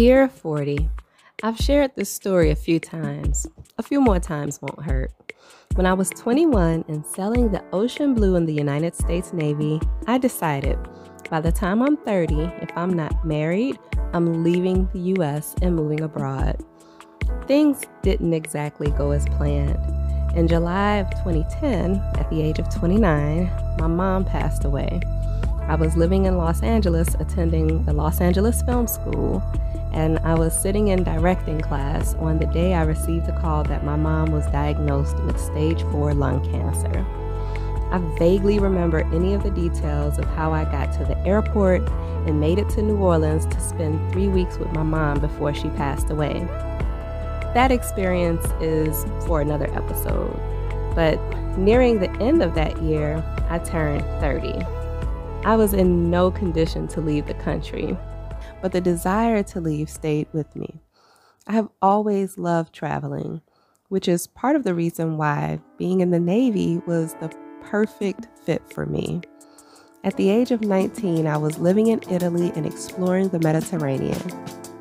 Dear 40, I've shared this story a few times. A few more times won't hurt. When I was 21 and selling the ocean blue in the United States Navy, I decided by the time I'm 30, if I'm not married, I'm leaving the US and moving abroad. Things didn't exactly go as planned. In July of 2010, at the age of 29, my mom passed away. I was living in Los Angeles attending the Los Angeles Film School, and I was sitting in directing class on the day I received a call that my mom was diagnosed with stage 4 lung cancer. I vaguely remember any of the details of how I got to the airport and made it to New Orleans to spend three weeks with my mom before she passed away. That experience is for another episode, but nearing the end of that year, I turned 30. I was in no condition to leave the country, but the desire to leave stayed with me. I have always loved traveling, which is part of the reason why being in the Navy was the perfect fit for me. At the age of 19, I was living in Italy and exploring the Mediterranean.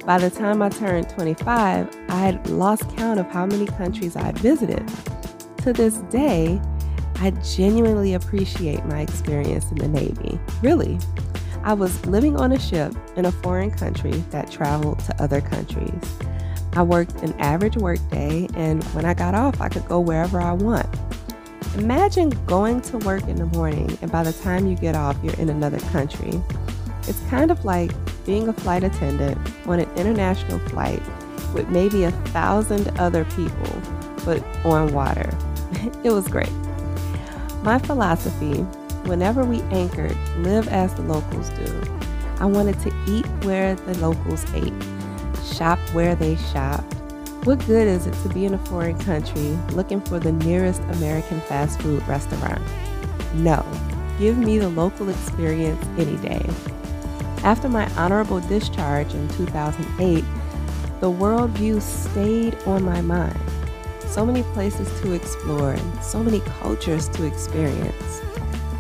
By the time I turned 25, I had lost count of how many countries I had visited. To this day, I genuinely appreciate my experience in the Navy. Really. I was living on a ship in a foreign country that traveled to other countries. I worked an average workday, and when I got off, I could go wherever I want. Imagine going to work in the morning, and by the time you get off, you're in another country. It's kind of like being a flight attendant on an international flight with maybe a thousand other people, but on water. it was great. My philosophy whenever we anchored, live as the locals do. I wanted to eat where the locals ate, shop where they shopped. What good is it to be in a foreign country looking for the nearest American fast food restaurant? No, give me the local experience any day. After my honorable discharge in 2008, the worldview stayed on my mind so many places to explore and so many cultures to experience.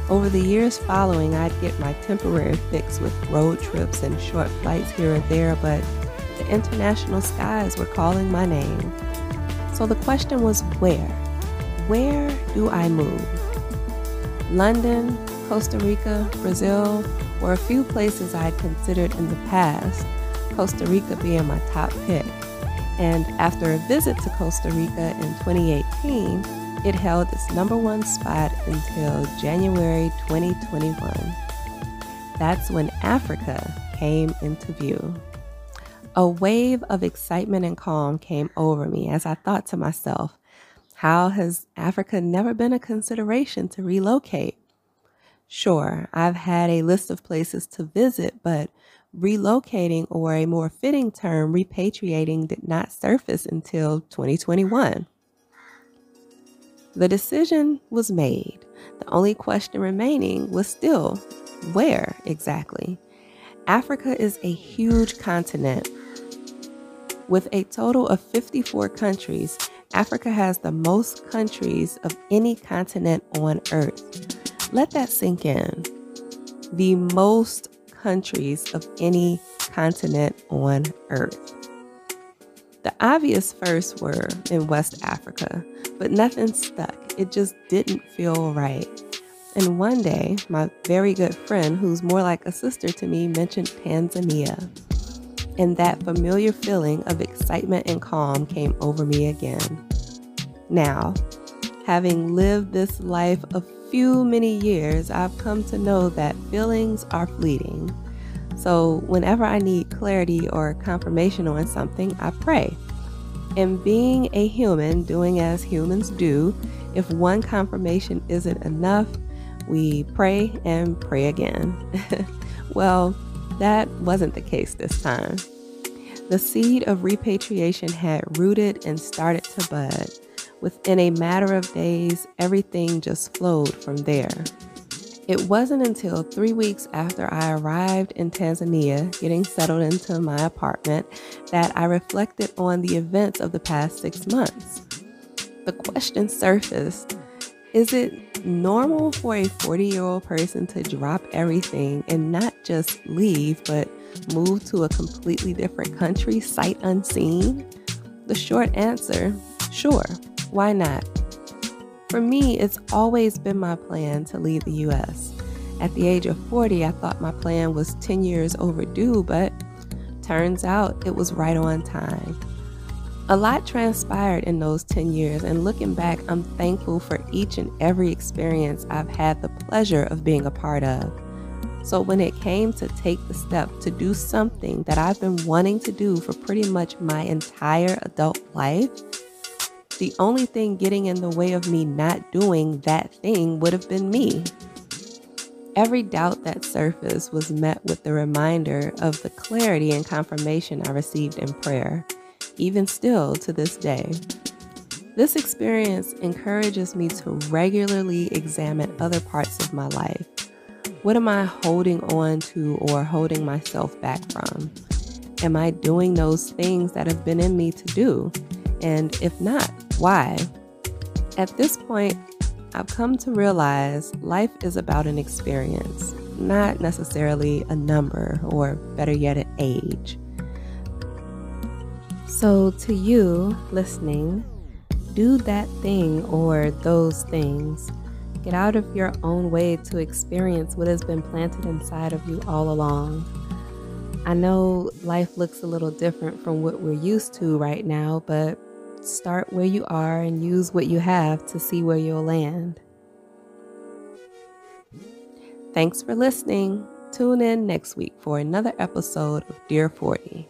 Over the years following, I'd get my temporary fix with road trips and short flights here or there, but the international skies were calling my name. So the question was where? Where do I move? London, Costa Rica, Brazil were a few places I'd considered in the past, Costa Rica being my top pick. And after a visit to Costa Rica in 2018, it held its number one spot until January 2021. That's when Africa came into view. A wave of excitement and calm came over me as I thought to myself, how has Africa never been a consideration to relocate? Sure, I've had a list of places to visit, but relocating, or a more fitting term, repatriating, did not surface until 2021. The decision was made. The only question remaining was still where exactly? Africa is a huge continent. With a total of 54 countries, Africa has the most countries of any continent on earth. Let that sink in. The most countries of any continent on Earth. The obvious first were in West Africa, but nothing stuck. It just didn't feel right. And one day, my very good friend, who's more like a sister to me, mentioned Tanzania. And that familiar feeling of excitement and calm came over me again. Now, having lived this life of few many years, I've come to know that feelings are fleeting. So, whenever I need clarity or confirmation on something, I pray. And being a human, doing as humans do, if one confirmation isn't enough, we pray and pray again. well, that wasn't the case this time. The seed of repatriation had rooted and started to bud. Within a matter of days, everything just flowed from there. It wasn't until three weeks after I arrived in Tanzania, getting settled into my apartment, that I reflected on the events of the past six months. The question surfaced Is it normal for a 40 year old person to drop everything and not just leave, but Move to a completely different country, sight unseen? The short answer sure, why not? For me, it's always been my plan to leave the US. At the age of 40, I thought my plan was 10 years overdue, but turns out it was right on time. A lot transpired in those 10 years, and looking back, I'm thankful for each and every experience I've had the pleasure of being a part of. So, when it came to take the step to do something that I've been wanting to do for pretty much my entire adult life, the only thing getting in the way of me not doing that thing would have been me. Every doubt that surfaced was met with the reminder of the clarity and confirmation I received in prayer even still to this day. This experience encourages me to regularly examine other parts of my life. What am I holding on to or holding myself back from? Am I doing those things that have been in me to do? And if not, why? At this point, I've come to realize life is about an experience, not necessarily a number or better yet, an age. So, to you listening, do that thing or those things. Get out of your own way to experience what has been planted inside of you all along. I know life looks a little different from what we're used to right now, but start where you are and use what you have to see where you'll land. Thanks for listening. Tune in next week for another episode of Dear 40.